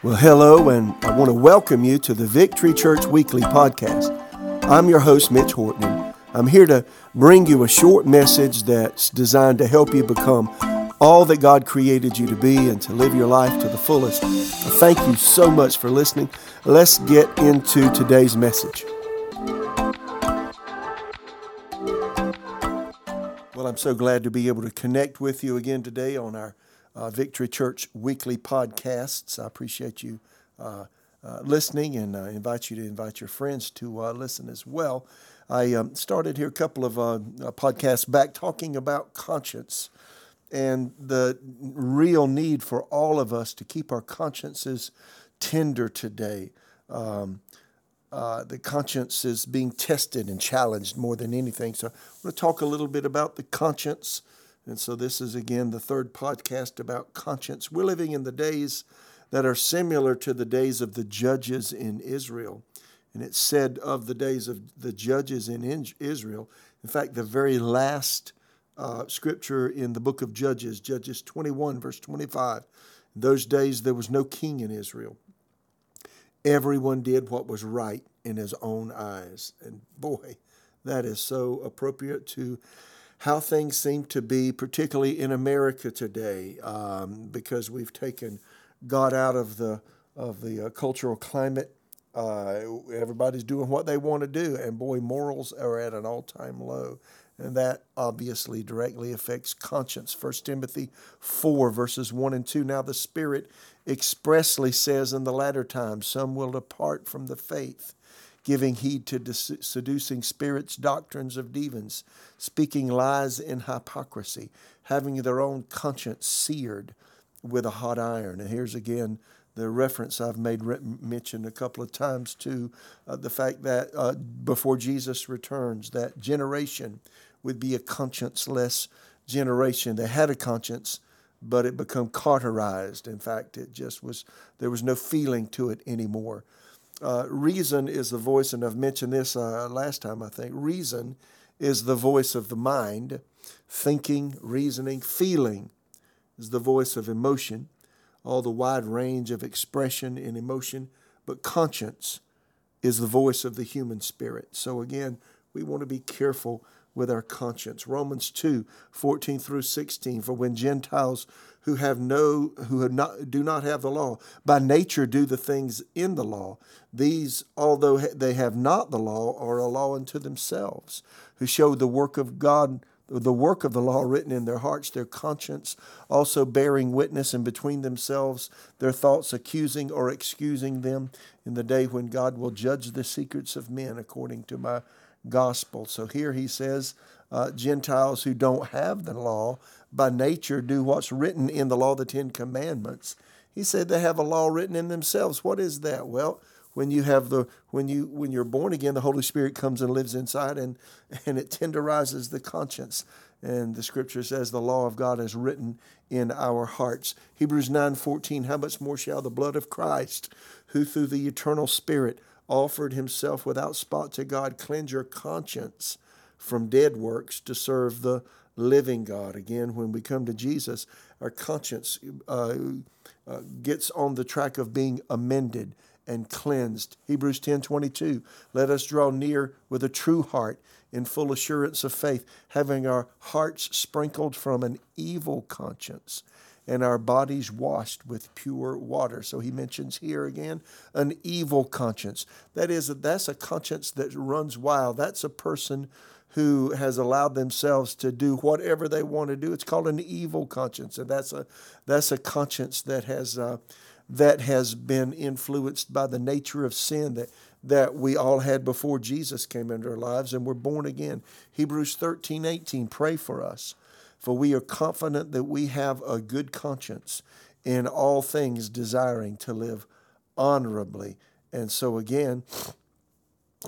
Well, hello, and I want to welcome you to the Victory Church Weekly podcast. I'm your host, Mitch Horton. I'm here to bring you a short message that's designed to help you become all that God created you to be and to live your life to the fullest. Thank you so much for listening. Let's get into today's message. Well, I'm so glad to be able to connect with you again today on our uh, Victory Church weekly podcasts. I appreciate you uh, uh, listening and I invite you to invite your friends to uh, listen as well. I um, started here a couple of uh, podcasts back talking about conscience and the real need for all of us to keep our consciences tender today. Um, uh, the conscience is being tested and challenged more than anything. So, I want to talk a little bit about the conscience and so, this is again the third podcast about conscience. We're living in the days that are similar to the days of the judges in Israel. And it's said of the days of the judges in Israel. In fact, the very last uh, scripture in the book of Judges, Judges 21, verse 25, in those days there was no king in Israel. Everyone did what was right in his own eyes. And boy, that is so appropriate to how things seem to be, particularly in America today, um, because we've taken God out of the of the uh, cultural climate. Uh, everybody's doing what they want to do, and boy, morals are at an all-time low, and that obviously directly affects conscience. First Timothy four verses one and two. Now the Spirit expressly says in the latter times, some will depart from the faith giving heed to seducing spirits, doctrines of demons, speaking lies in hypocrisy, having their own conscience seared with a hot iron. And here's again the reference I've made mention a couple of times to uh, the fact that uh, before Jesus returns, that generation would be a conscienceless generation. They had a conscience, but it become cauterized. In fact, it just was there was no feeling to it anymore. Uh, reason is the voice, and I've mentioned this uh, last time, I think. Reason is the voice of the mind. Thinking, reasoning, feeling is the voice of emotion, all the wide range of expression in emotion. But conscience is the voice of the human spirit. So again, we want to be careful with our conscience. Romans 2 14 through 16. For when Gentiles who have no who have not do not have the law by nature do the things in the law these although they have not the law are a law unto themselves who show the work of god the work of the law written in their hearts their conscience also bearing witness and between themselves their thoughts accusing or excusing them in the day when god will judge the secrets of men according to my gospel. So here he says, uh, Gentiles who don't have the law by nature do what's written in the law, of the Ten Commandments. He said they have a law written in themselves. What is that? Well, when you have the when you when you're born again, the Holy Spirit comes and lives inside, and and it tenderizes the conscience. And the Scripture says the law of God is written in our hearts. Hebrews nine fourteen. How much more shall the blood of Christ, who through the eternal Spirit offered himself without spot to God, cleanse your conscience from dead works to serve the living God. Again, when we come to Jesus, our conscience uh, uh, gets on the track of being amended and cleansed. Hebrews 10 22. Let us draw near with a true heart in full assurance of faith, having our hearts sprinkled from an evil conscience and our bodies washed with pure water. So he mentions here again an evil conscience. That is, that's a conscience that runs wild. That's a person who has allowed themselves to do whatever they want to do. It's called an evil conscience, and that's a that's a conscience that has uh, that has been influenced by the nature of sin that that we all had before Jesus came into our lives and we're born again. Hebrews 13, 18, pray for us for we are confident that we have a good conscience in all things, desiring to live honorably. And so, again,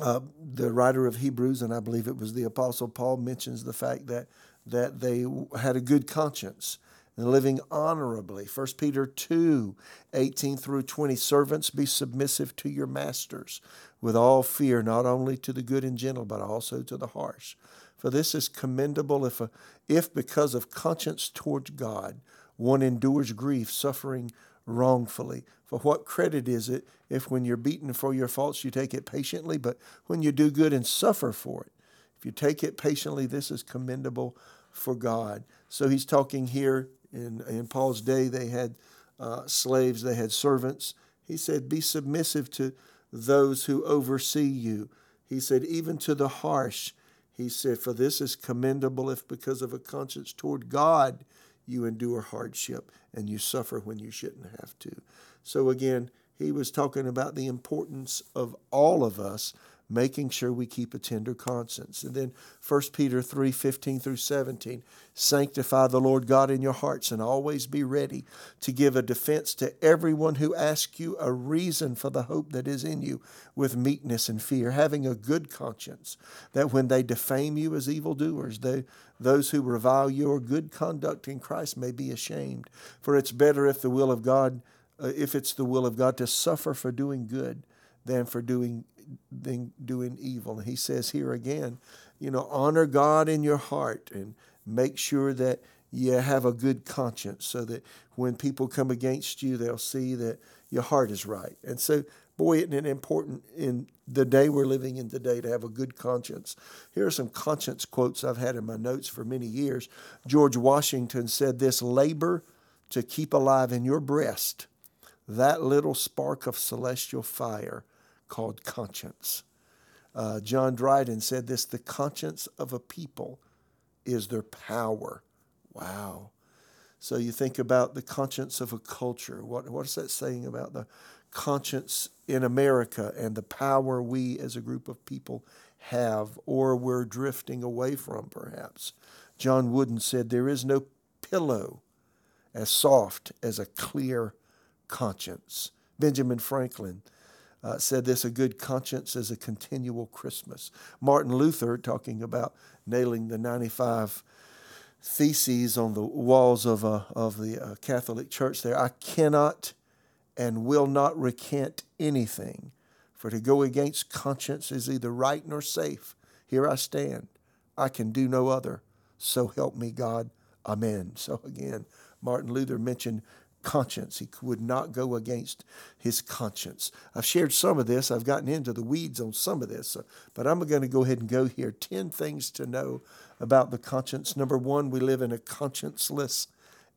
uh, the writer of Hebrews, and I believe it was the Apostle Paul, mentions the fact that, that they had a good conscience and living honorably. 1 Peter 2 18 through 20. Servants, be submissive to your masters with all fear, not only to the good and gentle, but also to the harsh. For this is commendable if, a, if because of conscience towards God one endures grief, suffering wrongfully. For what credit is it if when you're beaten for your faults you take it patiently, but when you do good and suffer for it? If you take it patiently, this is commendable for God. So he's talking here in, in Paul's day, they had uh, slaves, they had servants. He said, Be submissive to those who oversee you. He said, Even to the harsh. He said, For this is commendable if because of a conscience toward God you endure hardship and you suffer when you shouldn't have to. So again, he was talking about the importance of all of us making sure we keep a tender conscience. And then 1 Peter 3 15 through 17 sanctify the Lord God in your hearts and always be ready to give a defense to everyone who asks you a reason for the hope that is in you with meekness and fear, having a good conscience, that when they defame you as evildoers, they, those who revile your good conduct in Christ may be ashamed. For it's better if the will of God, uh, if it's the will of God to suffer for doing good than for doing than doing evil. And he says here again, you know, honor God in your heart and make sure that you have a good conscience so that when people come against you, they'll see that your heart is right. And so, boy, isn't it important in the day we're living in today to have a good conscience? Here are some conscience quotes I've had in my notes for many years. George Washington said this labor to keep alive in your breast that little spark of celestial fire called conscience. Uh, John Dryden said this the conscience of a people is their power. Wow. So you think about the conscience of a culture. What, what is that saying about the conscience in America and the power we as a group of people have, or we're drifting away from, perhaps? John Wooden said, There is no pillow as soft as a clear conscience. Benjamin Franklin uh, said this a good conscience is a continual Christmas. Martin Luther, talking about nailing the 95 theses on the walls of, uh, of the uh, Catholic Church there, I cannot and will not recant anything, for to go against conscience is either right nor safe. Here I stand. I can do no other. So help me God. Amen. So again, Martin Luther mentioned conscience. He would not go against his conscience. I've shared some of this. I've gotten into the weeds on some of this, but I'm going to go ahead and go here. 10 things to know about the conscience. Number one, we live in a conscienceless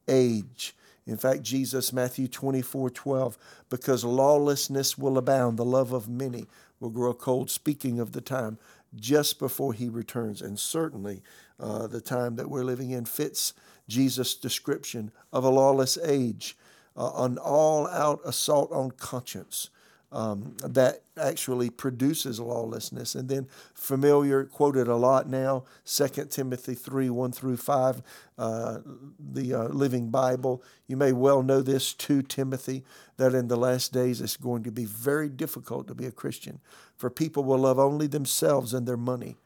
age. In fact, Jesus, Matthew 24 12, because lawlessness will abound, the love of many will grow cold. Speaking of the time just before he returns. And certainly uh, the time that we're living in fits Jesus' description of a lawless age, uh, an all out assault on conscience. Um, that actually produces lawlessness. And then familiar, quoted a lot now, 2 Timothy 3 1 through 5, uh, the uh, Living Bible. You may well know this too, Timothy, that in the last days it's going to be very difficult to be a Christian, for people will love only themselves and their money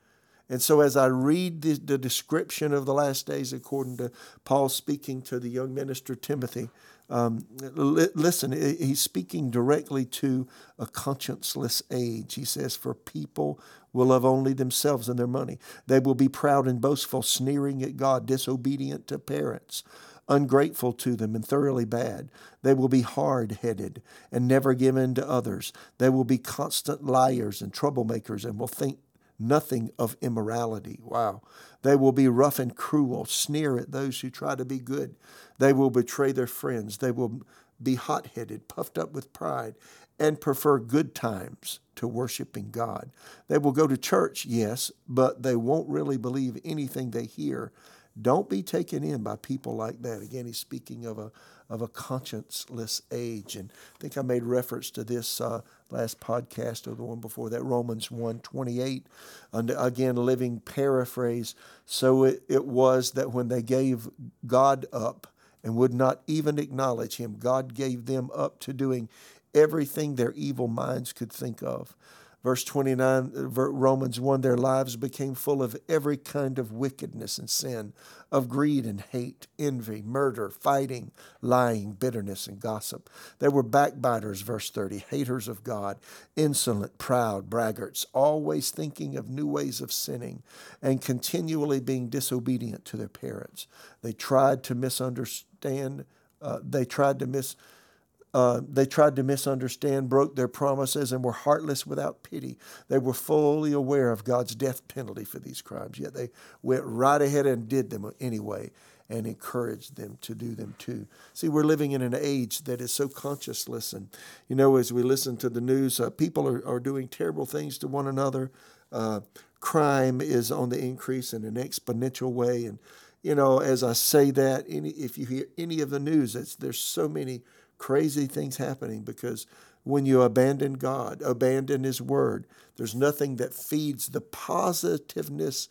and so, as I read the, the, description of the last days, according to Paul speaking to the young minister Timothy, um, li- listen, he's speaking directly to a conscienceless age. He says, For people will love only themselves and their money. They will be proud and boastful, sneering at God, disobedient to parents ungrateful to them and thoroughly bad. They will be hard headed and never give in to others. They will be constant liars and troublemakers and will think nothing of immorality. Wow. They will be rough and cruel, sneer at those who try to be good. They will betray their friends. They will be hot headed, puffed up with pride, and prefer good times to worshiping God. They will go to church, yes, but they won't really believe anything they hear. Don't be taken in by people like that. Again, he's speaking of a of a conscienceless age. And I think I made reference to this uh, last podcast or the one before that, Romans 1 28. And again, living paraphrase. So it, it was that when they gave God up and would not even acknowledge Him, God gave them up to doing everything their evil minds could think of. Verse 29, Romans 1 their lives became full of every kind of wickedness and sin, of greed and hate, envy, murder, fighting, lying, bitterness, and gossip. They were backbiters, verse 30, haters of God, insolent, proud, braggarts, always thinking of new ways of sinning, and continually being disobedient to their parents. They tried to misunderstand, uh, they tried to mis Uh, they tried to misunderstand, broke their promises, and were heartless without pity. They were fully aware of God's death penalty for these crimes, yet they went right ahead and did them anyway and encouraged them to do them too. See, we're living in an age that is so conscienceless. And, you know, as we listen to the news, uh, people are, are doing terrible things to one another. Uh, crime is on the increase in an exponential way. And, you know, as I say that, any, if you hear any of the news, there's so many crazy things happening because when you abandon God, abandon His Word, there's nothing that feeds the positiveness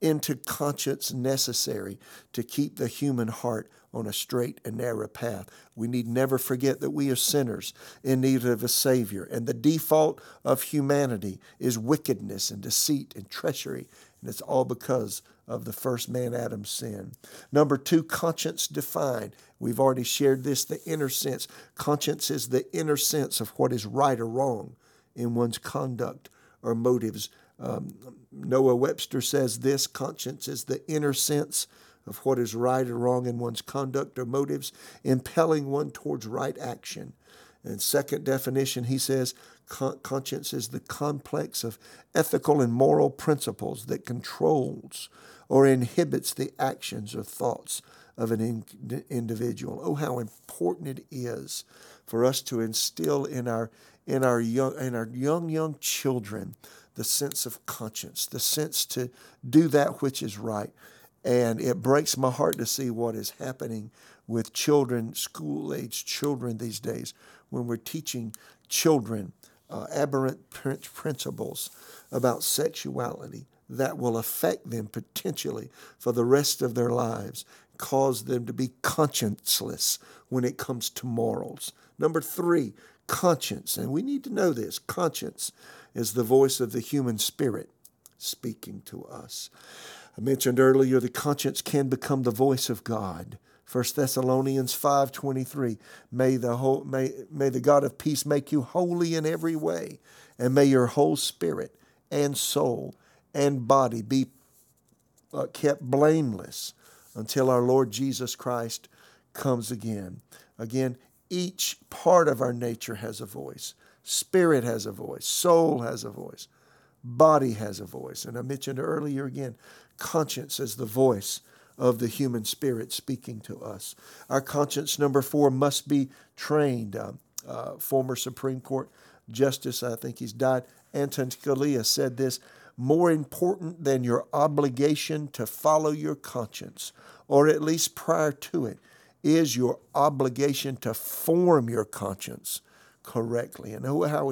into conscience necessary to keep the human heart on a straight and narrow path. We need never forget that we are sinners in need of a Savior, and the default of humanity is wickedness and deceit and treachery, and it's all because of the first man Adam's sin. Number two, conscience defined. We've already shared this, the inner sense. Conscience is the inner sense of what is right or wrong in one's conduct or motives um, Noah Webster says this conscience is the inner sense of what is right or wrong in one's conduct or motives, impelling one towards right action. And second definition, he says, conscience is the complex of ethical and moral principles that controls or inhibits the actions or thoughts of an in- individual. Oh, how important it is for us to instill in our in our young in our young young children the sense of conscience, the sense to do that which is right. And it breaks my heart to see what is happening with children, school age children these days, when we're teaching children uh, aberrant principles about sexuality that will affect them potentially for the rest of their lives, cause them to be conscienceless when it comes to morals. Number three, conscience. And we need to know this conscience is the voice of the human spirit speaking to us. I mentioned earlier the conscience can become the voice of God. 1 Thessalonians 5:23 may the whole, may, may the God of peace make you holy in every way and may your whole spirit and soul and body be uh, kept blameless until our Lord Jesus Christ comes again. Again, each part of our nature has a voice. Spirit has a voice, soul has a voice, body has a voice. And I mentioned earlier again, conscience is the voice of the human spirit speaking to us. Our conscience, number four, must be trained. Uh, uh, former Supreme Court Justice, I think he's died, Anton Scalia said this more important than your obligation to follow your conscience, or at least prior to it, is your obligation to form your conscience correctly. And how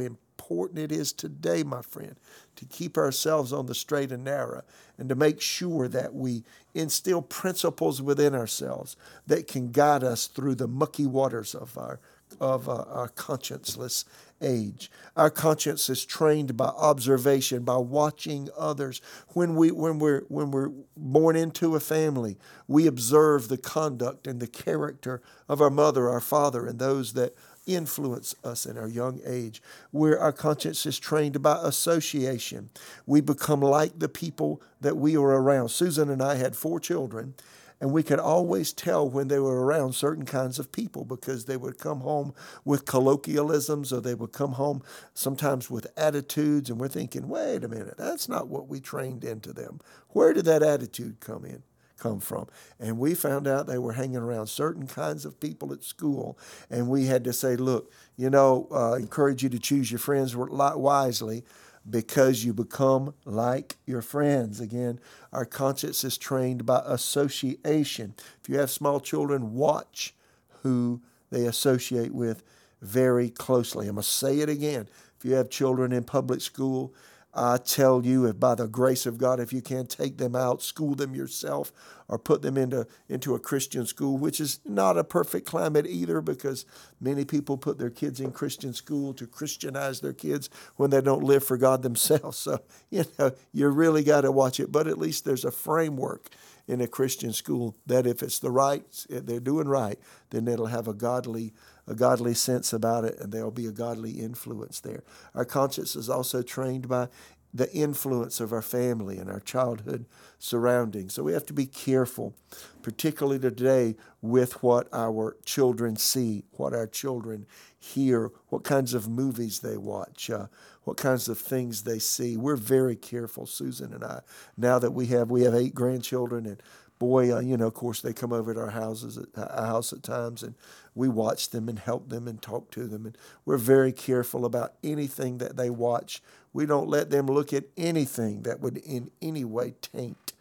important it is today, my friend, to keep ourselves on the straight and narrow and to make sure that we instill principles within ourselves that can guide us through the mucky waters of our of uh, our conscienceless age. Our conscience is trained by observation, by watching others. When we when we're when we're born into a family, we observe the conduct and the character of our mother, our father, and those that influence us in our young age, where our conscience is trained by association. We become like the people that we are around. Susan and I had four children, and we could always tell when they were around certain kinds of people because they would come home with colloquialisms or they would come home sometimes with attitudes, and we're thinking, wait a minute, that's not what we trained into them. Where did that attitude come in? Come from. And we found out they were hanging around certain kinds of people at school. And we had to say, look, you know, uh, encourage you to choose your friends wisely because you become like your friends. Again, our conscience is trained by association. If you have small children, watch who they associate with very closely. I'm going to say it again. If you have children in public school, I tell you, if by the grace of God, if you can take them out, school them yourself, or put them into, into a Christian school, which is not a perfect climate either, because many people put their kids in Christian school to Christianize their kids when they don't live for God themselves. So, you know, you really got to watch it. But at least there's a framework in a Christian school that if it's the right, they're doing right, then it'll have a godly a godly sense about it, and there'll be a godly influence there. Our conscience is also trained by the influence of our family and our childhood surroundings. So we have to be careful, particularly today, with what our children see, what our children hear, what kinds of movies they watch, uh, what kinds of things they see. We're very careful, Susan and I. Now that we have we have eight grandchildren, and boy, uh, you know, of course, they come over to our houses, at, our house at times, and we watch them and help them and talk to them, and we're very careful about anything that they watch. We don't let them look at anything that would in any way taint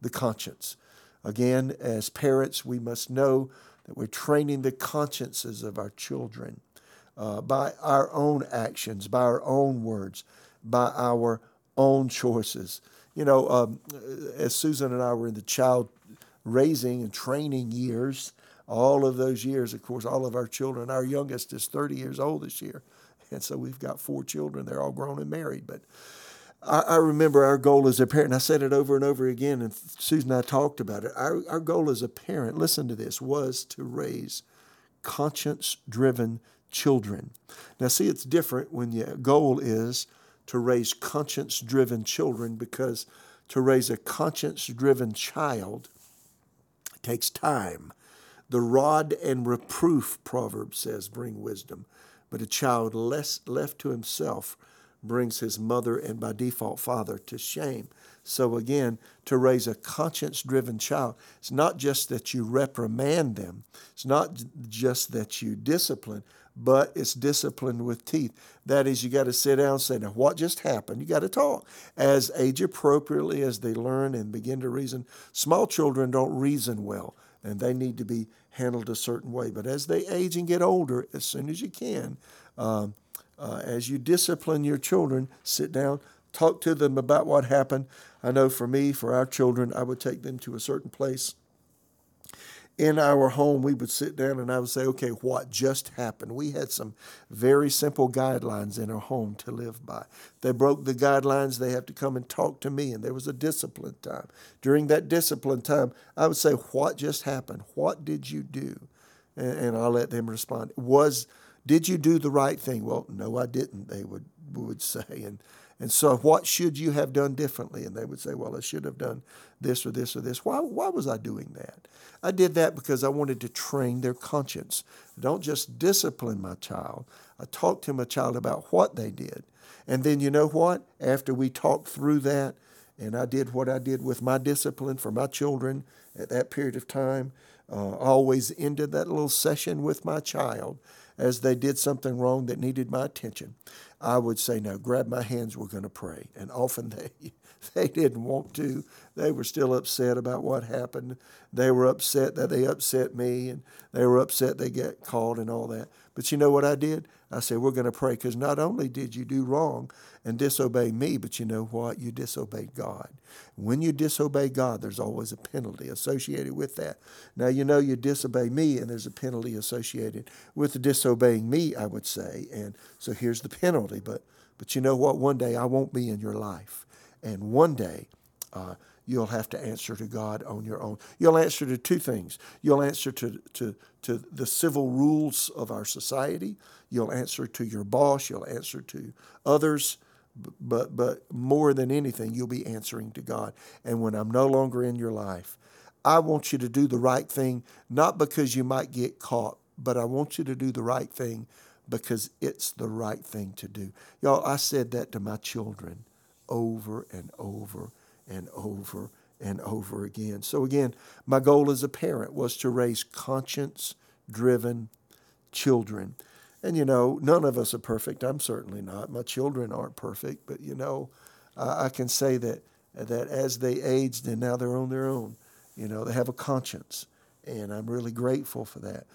the conscience. Again, as parents, we must know that we're training the consciences of our children uh, by our own actions, by our own words, by our own choices. You know, um, as Susan and I were in the child raising and training years, all of those years, of course, all of our children, our youngest is 30 years old this year. And so we've got four children. They're all grown and married. But I, I remember our goal as a parent, I said it over and over again, and Susan and I talked about it. Our, our goal as a parent, listen to this, was to raise conscience driven children. Now, see, it's different when your goal is to raise conscience driven children because to raise a conscience driven child takes time. The rod and reproof, Proverb says, bring wisdom, but a child less left to himself brings his mother and by default father to shame. So, again, to raise a conscience driven child, it's not just that you reprimand them, it's not just that you discipline, but it's disciplined with teeth. That is, you got to sit down and say, Now, what just happened? You got to talk. As age appropriately as they learn and begin to reason, small children don't reason well and they need to be handled a certain way. But as they age and get older, as soon as you can, um, uh, as you discipline your children, sit down, talk to them about what happened. I know for me, for our children, I would take them to a certain place in our home, we would sit down and I would say, okay, what just happened? We had some very simple guidelines in our home to live by. They broke the guidelines, they have to come and talk to me, and there was a discipline time. During that discipline time, I would say, what just happened? What did you do? And, and I'll let them respond. Was did you do the right thing? Well, no, I didn't. They would would say, and and so, what should you have done differently? And they would say, Well, I should have done this or this or this. Why, why was I doing that? I did that because I wanted to train their conscience. I don't just discipline my child, I talk to my child about what they did. And then, you know what? After we talked through that, and I did what I did with my discipline for my children at that period of time, uh, always ended that little session with my child as they did something wrong that needed my attention, I would say, No, grab my hands, we're going to pray. And often they, they didn't want to. They were still upset about what happened. They were upset that they upset me, and they were upset they got called and all that. But you know what I did? I said, We're going to pray because not only did you do wrong and disobey me, but you know what? You disobeyed God. When you disobey God, there's always a penalty associated with that. Now, you know you disobey me, and there's a penalty associated with disobeying me, I would say. And so here's the penalty. But, but you know what? One day I won't be in your life. And one day, uh, you'll have to answer to God on your own. You'll answer to two things. You'll answer to, to, to the civil rules of our society. You'll answer to your boss. You'll answer to others. But, but more than anything, you'll be answering to God. And when I'm no longer in your life, I want you to do the right thing, not because you might get caught, but I want you to do the right thing because it's the right thing to do. Y'all, I said that to my children over and over and over and over again. So, again, my goal as a parent was to raise conscience driven children. And, you know, none of us are perfect. I'm certainly not. My children aren't perfect. But, you know, I can say that, that as they aged and now they're on their own, you know, they have a conscience. And I'm really grateful for that.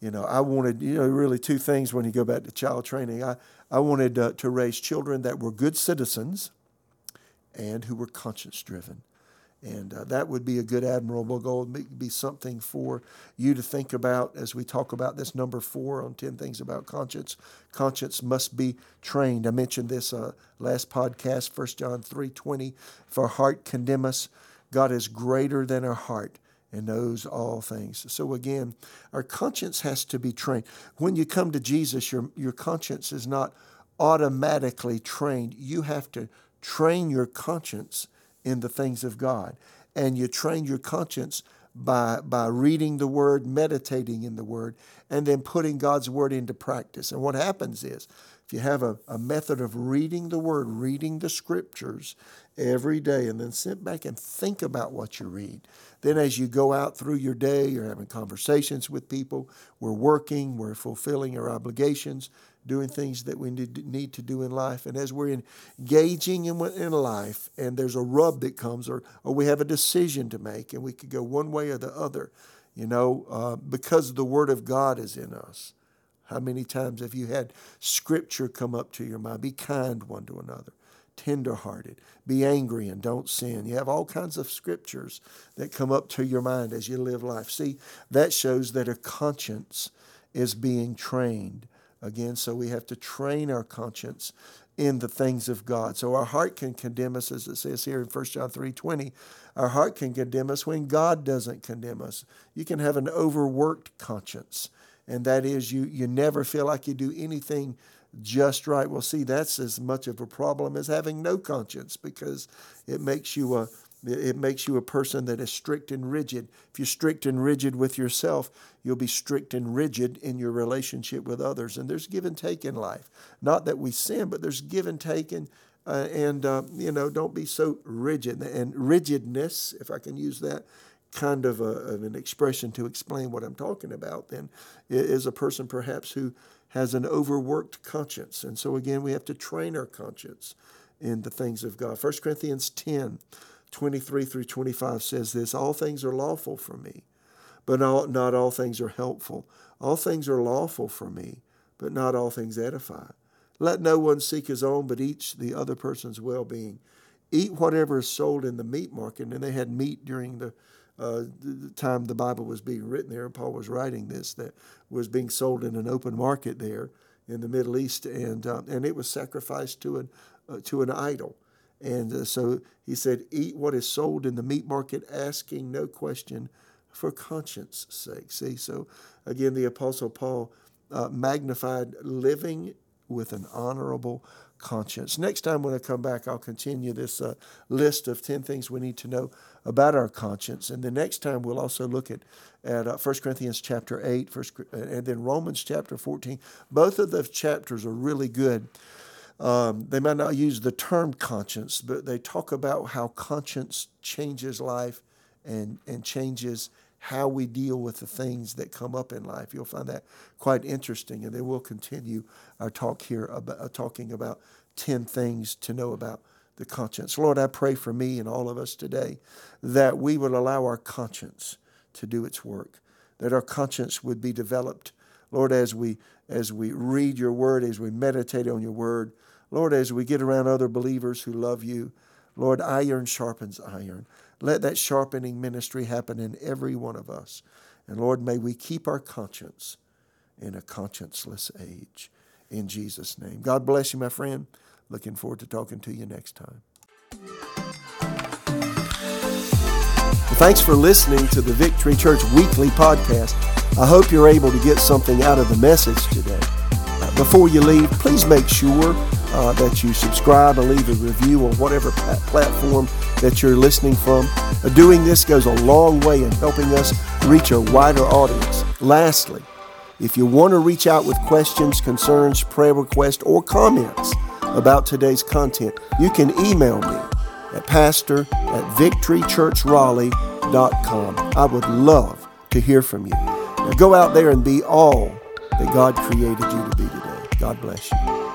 You know, I wanted, you know, really two things when you go back to child training. I, I wanted uh, to raise children that were good citizens and who were conscience driven. And uh, that would be a good admirable goal. It'd be something for you to think about as we talk about this number four on 10 things about conscience. Conscience must be trained. I mentioned this uh, last podcast, 1 John 3 20. If our heart condemn us, God is greater than our heart and knows all things. So again, our conscience has to be trained. When you come to Jesus, your, your conscience is not automatically trained. You have to train your conscience in the things of God. And you train your conscience by, by reading the Word, meditating in the Word, and then putting God's Word into practice. And what happens is, if you have a, a method of reading the Word, reading the Scriptures every day, and then sit back and think about what you read, then as you go out through your day, you're having conversations with people, we're working, we're fulfilling our obligations, doing things that we need to do in life. And as we're engaging in, in life and there's a rub that comes or, or we have a decision to make and we could go one way or the other, you know, uh, because the Word of God is in us. How many times have you had Scripture come up to your mind? Be kind one to another, tenderhearted, be angry and don't sin. You have all kinds of Scriptures that come up to your mind as you live life. See, that shows that a conscience is being trained again. So we have to train our conscience in the things of God. So our heart can condemn us, as it says here in 1 John 3.20. Our heart can condemn us when God doesn't condemn us. You can have an overworked conscience, and that is you, you never feel like you do anything just right. Well, see, that's as much of a problem as having no conscience because it makes you a it makes you a person that is strict and rigid. If you're strict and rigid with yourself, you'll be strict and rigid in your relationship with others. And there's give and take in life. Not that we sin, but there's give and take. And, uh, and uh, you know, don't be so rigid. And rigidness, if I can use that kind of, a, of an expression to explain what I'm talking about, then is a person perhaps who has an overworked conscience. And so, again, we have to train our conscience in the things of God. 1 Corinthians 10 23 through 25 says this All things are lawful for me, but not all things are helpful. All things are lawful for me, but not all things edify. Let no one seek his own, but each the other person's well being. Eat whatever is sold in the meat market. And they had meat during the, uh, the time the Bible was being written there, and Paul was writing this, that was being sold in an open market there in the Middle East, and, uh, and it was sacrificed to an, uh, to an idol. And uh, so he said, Eat what is sold in the meat market, asking no question for conscience sake. See, so again, the Apostle Paul uh, magnified living with an honorable conscience. Next time when I come back, I'll continue this uh, list of 10 things we need to know about our conscience. And the next time we'll also look at, at uh, 1 Corinthians chapter 8, first, and then Romans chapter 14. Both of those chapters are really good um, they might not use the term conscience, but they talk about how conscience changes life and, and changes how we deal with the things that come up in life. You'll find that quite interesting. And then we'll continue our talk here about uh, talking about 10 things to know about the conscience. Lord, I pray for me and all of us today that we would allow our conscience to do its work, that our conscience would be developed. Lord, as we as we read your word, as we meditate on your word, Lord, as we get around other believers who love you, Lord, iron sharpens iron. Let that sharpening ministry happen in every one of us. And Lord, may we keep our conscience in a conscienceless age. In Jesus' name. God bless you, my friend. Looking forward to talking to you next time. Thanks for listening to the Victory Church Weekly Podcast. I hope you're able to get something out of the message today. Before you leave, please make sure uh, that you subscribe and leave a review on whatever platform that you're listening from. Uh, doing this goes a long way in helping us reach a wider audience. Lastly, if you want to reach out with questions, concerns, prayer requests, or comments about today's content, you can email me at pastor at victorychurchraleigh.com. I would love to hear from you. Now go out there and be all that God created you to be today. God bless you.